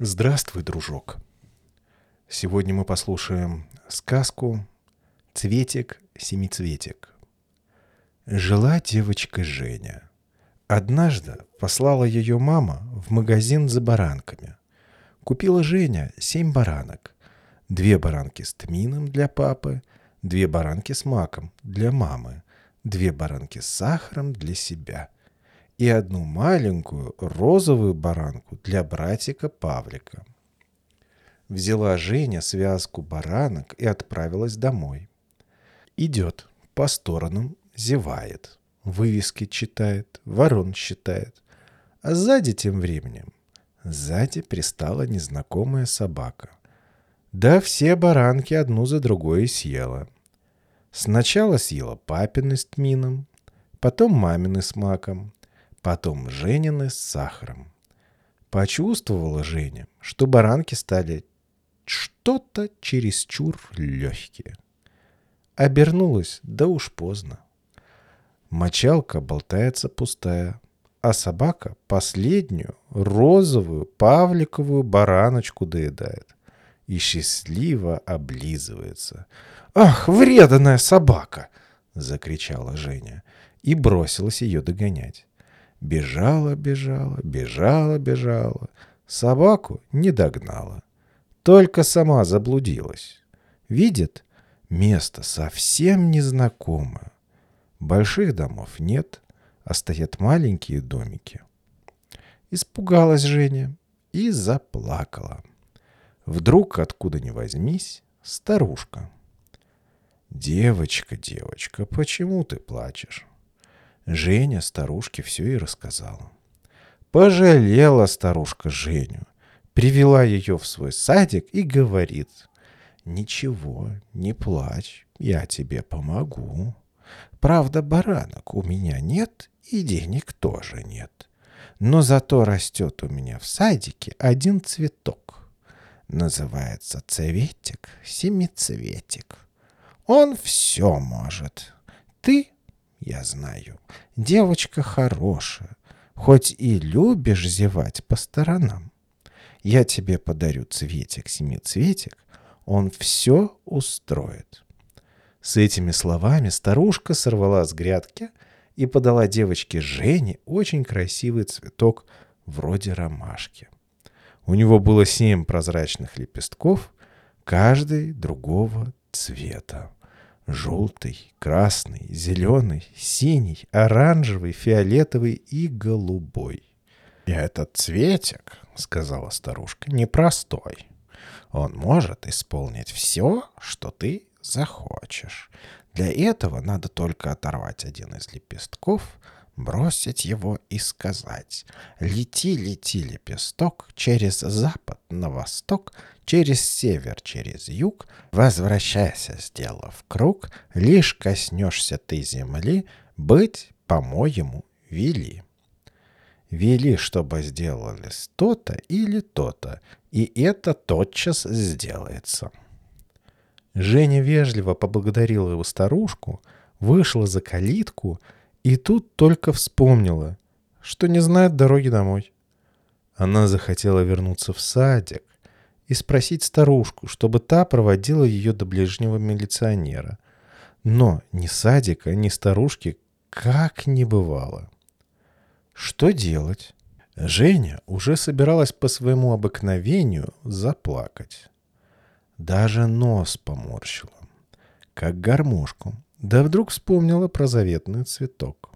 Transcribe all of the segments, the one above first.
Здравствуй, дружок. Сегодня мы послушаем сказку «Цветик-семицветик». Жила девочка Женя. Однажды послала ее мама в магазин за баранками. Купила Женя семь баранок. Две баранки с тмином для папы, две баранки с маком для мамы, две баранки с сахаром для себя – и одну маленькую розовую баранку для братика Павлика. Взяла Женя связку баранок и отправилась домой. Идет по сторонам, зевает, вывески читает, ворон считает. А сзади тем временем, сзади пристала незнакомая собака. Да все баранки одну за другой съела. Сначала съела папины с тмином, потом мамины с маком, потом Женины с сахаром. Почувствовала Женя, что баранки стали что-то чересчур легкие. Обернулась, да уж поздно. Мочалка болтается пустая, а собака последнюю розовую павликовую бараночку доедает и счастливо облизывается. «Ах, вреданная собака!» — закричала Женя и бросилась ее догонять. Бежала, бежала, бежала, бежала. Собаку не догнала. Только сама заблудилась. Видит, место совсем незнакомое. Больших домов нет, а стоят маленькие домики. Испугалась Женя и заплакала. Вдруг, откуда ни возьмись, старушка. «Девочка, девочка, почему ты плачешь?» Женя старушке все и рассказала. Пожалела старушка Женю, привела ее в свой садик и говорит, «Ничего, не плачь, я тебе помогу. Правда, баранок у меня нет и денег тоже нет. Но зато растет у меня в садике один цветок. Называется цветик, семицветик. Он все может. Ты я знаю. Девочка хорошая, хоть и любишь зевать по сторонам. Я тебе подарю цветик-семицветик, он все устроит. С этими словами старушка сорвала с грядки и подала девочке Жене очень красивый цветок вроде ромашки. У него было семь прозрачных лепестков, каждый другого цвета желтый, красный, зеленый, синий, оранжевый, фиолетовый и голубой. «И этот цветик, — сказала старушка, — непростой. Он может исполнить все, что ты захочешь. Для этого надо только оторвать один из лепестков, бросить его и сказать «Лети, лети, лепесток, через запад на восток, через север, через юг, возвращайся, сделав круг, лишь коснешься ты земли, быть, по-моему, вели». Вели, чтобы сделали то-то или то-то, и это тотчас сделается. Женя вежливо поблагодарила его старушку, вышла за калитку и тут только вспомнила, что не знает дороги домой. Она захотела вернуться в садик и спросить старушку, чтобы та проводила ее до ближнего милиционера. Но ни садика, ни старушки как не бывало. Что делать? Женя уже собиралась по своему обыкновению заплакать. Даже нос поморщила, как гармошку. Да вдруг вспомнила про заветный цветок.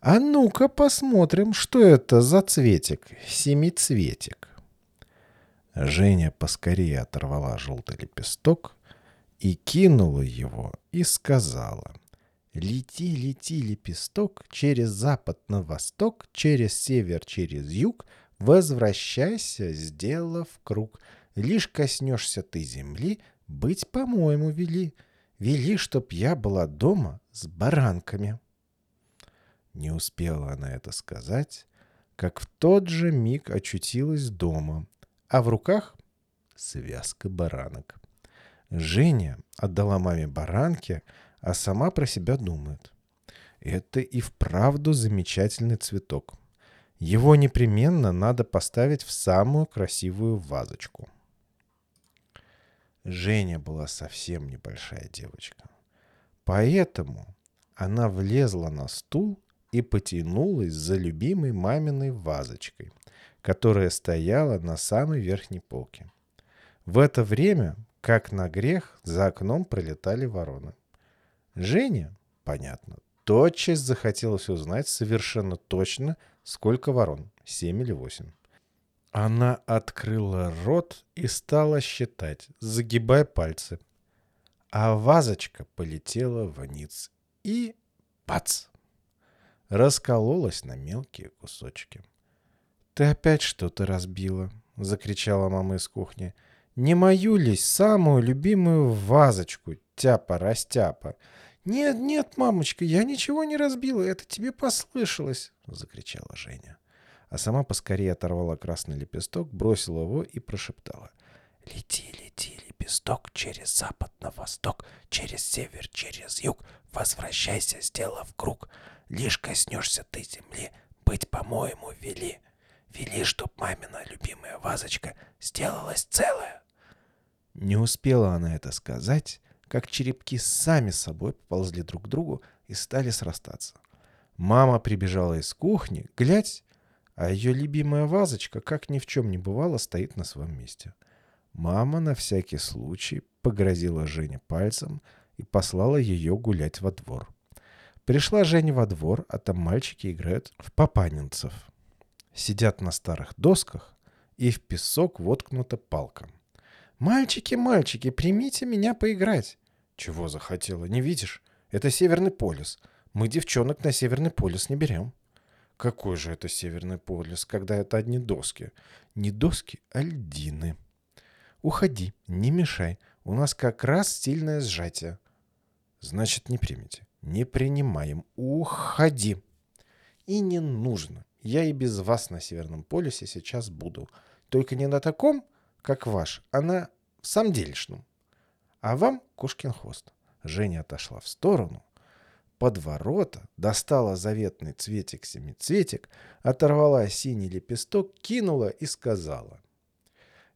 А ну-ка посмотрим, что это за цветик, семицветик. Женя поскорее оторвала желтый лепесток и кинула его и сказала. Лети, лети, лепесток, через запад на восток, через север, через юг, возвращайся, сделав круг. Лишь коснешься ты земли, быть, по-моему, вели. Вели, чтоб я была дома с баранками. Не успела она это сказать, как в тот же миг очутилась дома, а в руках связка баранок. Женя отдала маме баранки, а сама про себя думает. Это и вправду замечательный цветок. Его непременно надо поставить в самую красивую вазочку. Женя была совсем небольшая девочка. Поэтому она влезла на стул и потянулась за любимой маминой вазочкой, которая стояла на самой верхней полке. В это время, как на грех, за окном пролетали вороны. Женя, понятно, тотчас захотелось узнать совершенно точно, сколько ворон, семь или восемь. Она открыла рот и стала считать, загибая пальцы. А вазочка полетела вниз и пац! Раскололась на мелкие кусочки. «Ты опять что-то разбила!» — закричала мама из кухни. «Не мою ли самую любимую вазочку, тяпа-растяпа?» «Нет, нет, мамочка, я ничего не разбила, это тебе послышалось!» — закричала Женя а сама поскорее оторвала красный лепесток, бросила его и прошептала. «Лети, лети, лепесток, через запад на восток, через север, через юг, возвращайся, сделав круг. Лишь коснешься ты земли, быть, по-моему, вели. Вели, чтоб мамина любимая вазочка сделалась целая». Не успела она это сказать, как черепки сами собой поползли друг к другу и стали срастаться. Мама прибежала из кухни, глядь, а ее любимая вазочка, как ни в чем не бывало, стоит на своем месте. Мама на всякий случай погрозила Жене пальцем и послала ее гулять во двор. Пришла Женя во двор, а там мальчики играют в папанинцев. Сидят на старых досках, и в песок воткнута палка. «Мальчики, мальчики, примите меня поиграть!» «Чего захотела, не видишь? Это Северный полюс. Мы девчонок на Северный полюс не берем». Какой же это Северный полюс, когда это одни доски? Не доски, а льдины. Уходи, не мешай. У нас как раз сильное сжатие. Значит, не примете. Не принимаем. Уходи. И не нужно. Я и без вас на Северном полюсе сейчас буду. Только не на таком, как ваш, а на самом делешном. А вам кошкин хвост. Женя отошла в сторону, под ворота, достала заветный цветик-семицветик, оторвала синий лепесток, кинула и сказала.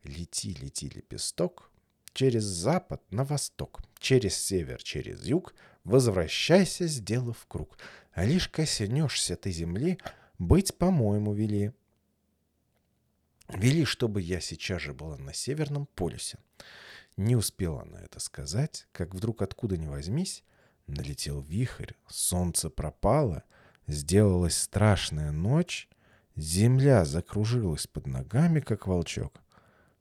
«Лети, лети, лепесток, через запад на восток, через север, через юг, возвращайся, сделав круг. А лишь коснешься ты земли, быть, по-моему, вели. Вели, чтобы я сейчас же была на Северном полюсе. Не успела она это сказать, как вдруг откуда ни возьмись, Налетел вихрь, солнце пропало, сделалась страшная ночь, земля закружилась под ногами, как волчок.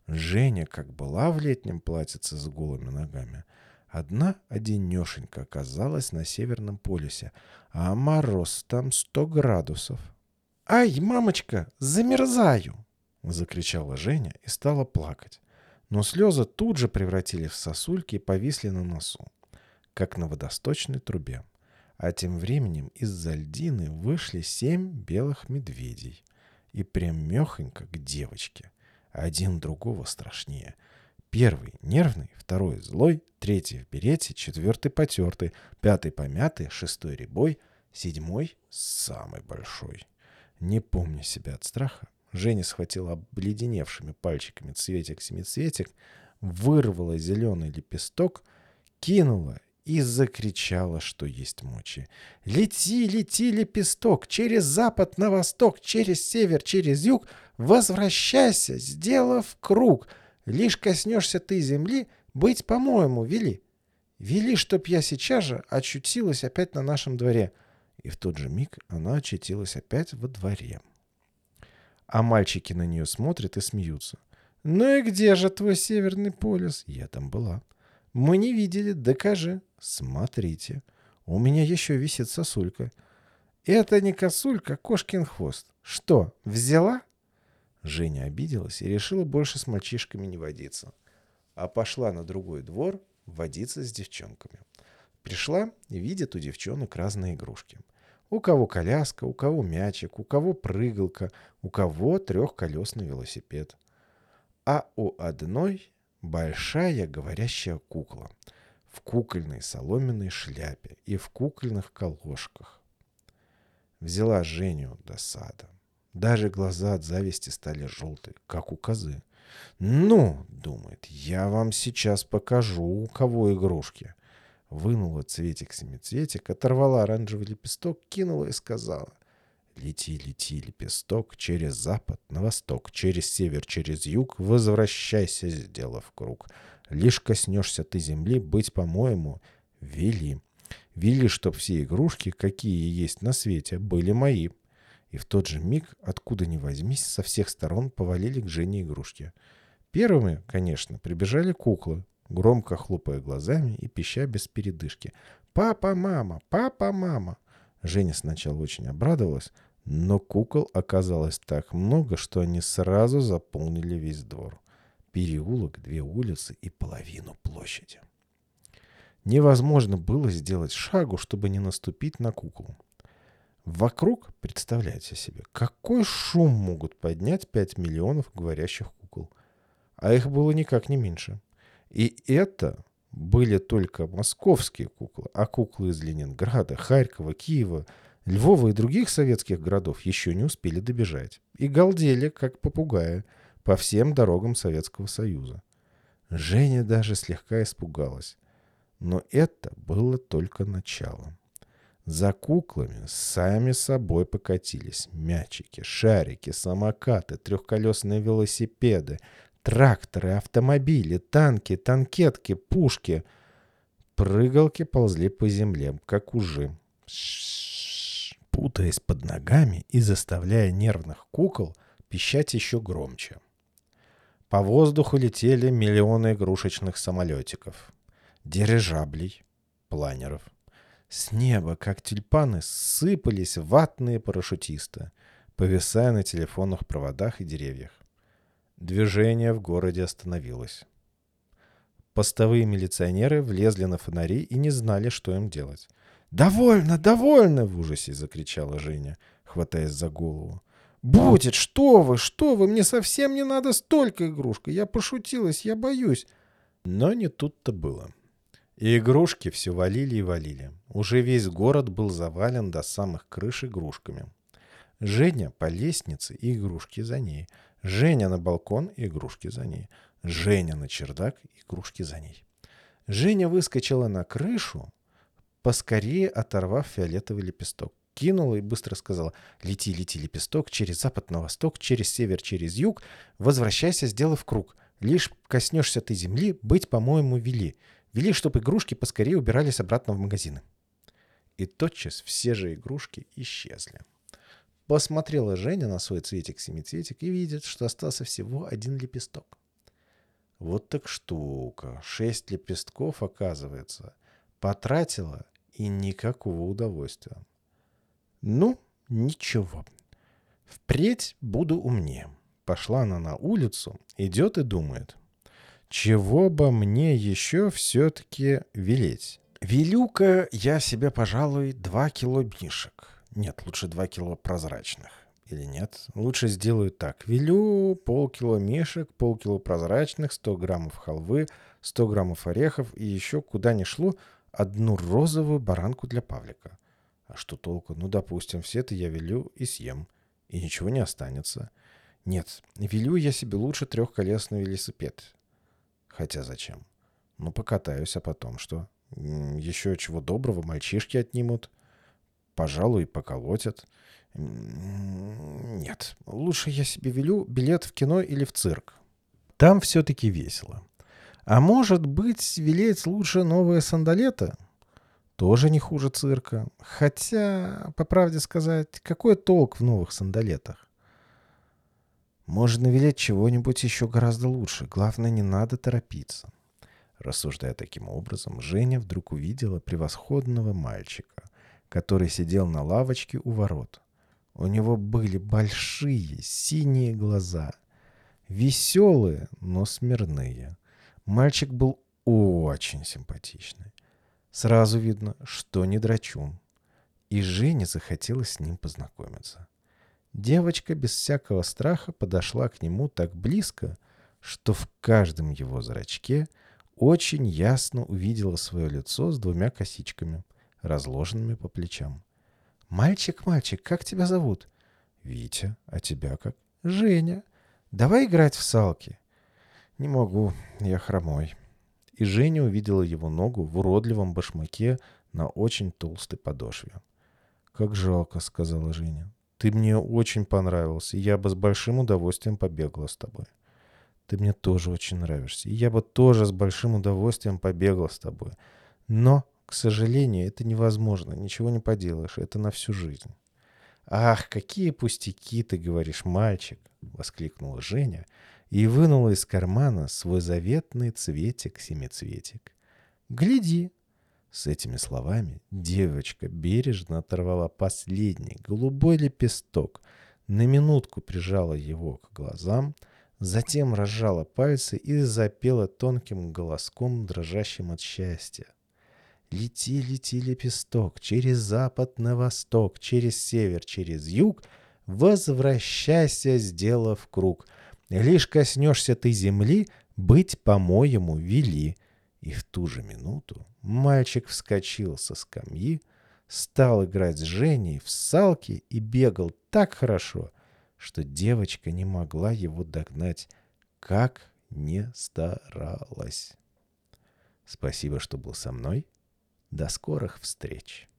Женя, как была в летнем платьице с голыми ногами, одна одинешенька оказалась на Северном полюсе, а мороз там сто градусов. «Ай, мамочка, замерзаю!» — закричала Женя и стала плакать. Но слезы тут же превратились в сосульки и повисли на носу как на водосточной трубе. А тем временем из-за льдины вышли семь белых медведей. И прям мехонько к девочке. Один другого страшнее. Первый нервный, второй злой, третий в берете, четвертый потертый, пятый помятый, шестой ребой, седьмой самый большой. Не помня себя от страха, Женя схватила обледеневшими пальчиками цветик-семицветик, вырвала зеленый лепесток, кинула и закричала, что есть мочи. «Лети, лети, лепесток, через запад на восток, через север, через юг, возвращайся, сделав круг. Лишь коснешься ты земли, быть, по-моему, вели. Вели, чтоб я сейчас же очутилась опять на нашем дворе». И в тот же миг она очутилась опять во дворе. А мальчики на нее смотрят и смеются. «Ну и где же твой северный полюс?» «Я там была». «Мы не видели, докажи». Смотрите, у меня еще висит сосулька. Это не косулька, а кошкин хвост. Что, взяла? Женя обиделась и решила больше с мальчишками не водиться. А пошла на другой двор водиться с девчонками. Пришла и видит у девчонок разные игрушки. У кого коляска, у кого мячик, у кого прыгалка, у кого трехколесный велосипед. А у одной большая говорящая кукла — в кукольной соломенной шляпе и в кукольных колошках. Взяла Женю до сада. Даже глаза от зависти стали желтые, как у козы. «Ну, — думает, — я вам сейчас покажу, у кого игрушки». Вынула цветик-семицветик, оторвала оранжевый лепесток, кинула и сказала. «Лети, лети, лепесток, через запад, на восток, через север, через юг, возвращайся, сделав круг. Лишь коснешься ты земли, быть, по-моему, вели. Вели, чтоб все игрушки, какие есть на свете, были мои». И в тот же миг, откуда ни возьмись, со всех сторон повалили к Жене игрушки. Первыми, конечно, прибежали куклы, громко хлопая глазами и пища без передышки. «Папа, мама! Папа, мама!» Женя сначала очень обрадовалась, но кукол оказалось так много, что они сразу заполнили весь двор. Переулок, две улицы и половину площади. Невозможно было сделать шагу, чтобы не наступить на куклу. Вокруг, представляете себе, какой шум могут поднять 5 миллионов говорящих кукол. А их было никак не меньше. И это были только московские куклы, а куклы из Ленинграда, Харькова, Киева, Львова и других советских городов еще не успели добежать. И галдели, как попугаи, по всем дорогам Советского Союза. Женя даже слегка испугалась. Но это было только началом. За куклами сами собой покатились мячики, шарики, самокаты, трехколесные велосипеды, тракторы, автомобили, танки, танкетки, пушки. Прыгалки ползли по земле, как ужи, путаясь под ногами и заставляя нервных кукол пищать еще громче. По воздуху летели миллионы игрушечных самолетиков, дирижаблей, планеров — с неба, как тюльпаны, сыпались ватные парашютисты, повисая на телефонных проводах и деревьях. Движение в городе остановилось. Постовые милиционеры влезли на фонари и не знали, что им делать. «Довольно, довольно!» — в ужасе закричала Женя, хватаясь за голову. «Будет! Что вы, что вы! Мне совсем не надо столько игрушек! Я пошутилась, я боюсь!» Но не тут-то было. И игрушки все валили и валили. Уже весь город был завален до самых крыш игрушками. Женя по лестнице и игрушки за ней. Женя на балкон игрушки за ней. Женя на чердак игрушки за ней. Женя выскочила на крышу, поскорее оторвав фиолетовый лепесток. Кинула и быстро сказала «Лети, лети, лепесток, через запад на восток, через север, через юг, возвращайся, сделав круг. Лишь коснешься ты земли, быть, по-моему, вели. Вели, чтобы игрушки поскорее убирались обратно в магазины. И тотчас все же игрушки исчезли. Посмотрела Женя на свой цветик-семицветик и видит, что остался всего один лепесток. Вот так штука. Шесть лепестков, оказывается. Потратила и никакого удовольствия. Ну, ничего. Впредь буду умнее. Пошла она на улицу, идет и думает. Чего бы мне еще все-таки велеть? Велю-ка я себе, пожалуй, два кило мишек. Нет, лучше два кило прозрачных. Или нет? Лучше сделаю так. Велю полкило мишек, полкило прозрачных, 100 граммов халвы, 100 граммов орехов и еще куда ни шло одну розовую баранку для Павлика. А что толку? Ну, допустим, все это я велю и съем. И ничего не останется. Нет, велю я себе лучше трехколесный велосипед. Хотя зачем? Ну, покатаюсь, а потом что? Еще чего доброго мальчишки отнимут. Пожалуй, поколотят. Нет, лучше я себе велю билет в кино или в цирк. Там все-таки весело. А может быть, велеть лучше новые сандалета? Тоже не хуже цирка. Хотя, по правде сказать, какой толк в новых сандалетах? Можно велеть чего-нибудь еще гораздо лучше. Главное, не надо торопиться. Рассуждая таким образом, Женя вдруг увидела превосходного мальчика, который сидел на лавочке у ворот. У него были большие синие глаза, веселые, но смирные. Мальчик был очень симпатичный. Сразу видно, что не драчун. И Жене захотелось с ним познакомиться. Девочка без всякого страха подошла к нему так близко, что в каждом его зрачке очень ясно увидела свое лицо с двумя косичками, разложенными по плечам. «Мальчик, мальчик, как тебя зовут?» Витя, а тебя как? Женя, давай играть в салки. Не могу, я хромой. И Женя увидела его ногу в уродливом башмаке на очень толстой подошве. «Как жалко», — сказала Женя. «Ты мне очень понравился, и я бы с большим удовольствием побегала с тобой». «Ты мне тоже очень нравишься, и я бы тоже с большим удовольствием побегала с тобой. Но, к сожалению, это невозможно, ничего не поделаешь, это на всю жизнь». «Ах, какие пустяки ты говоришь, мальчик!» — воскликнула Женя и вынула из кармана свой заветный цветик-семицветик. «Гляди!» С этими словами девочка бережно оторвала последний голубой лепесток, на минутку прижала его к глазам, затем разжала пальцы и запела тонким голоском, дрожащим от счастья. Лети, лети, лепесток, через запад на восток, через север, через юг, возвращайся, сделав круг. Лишь коснешься ты земли, быть, по-моему, вели. И в ту же минуту мальчик вскочил со скамьи, стал играть с Женей в салки и бегал так хорошо, что девочка не могла его догнать, как не старалась. Спасибо, что был со мной. До скорых встреч!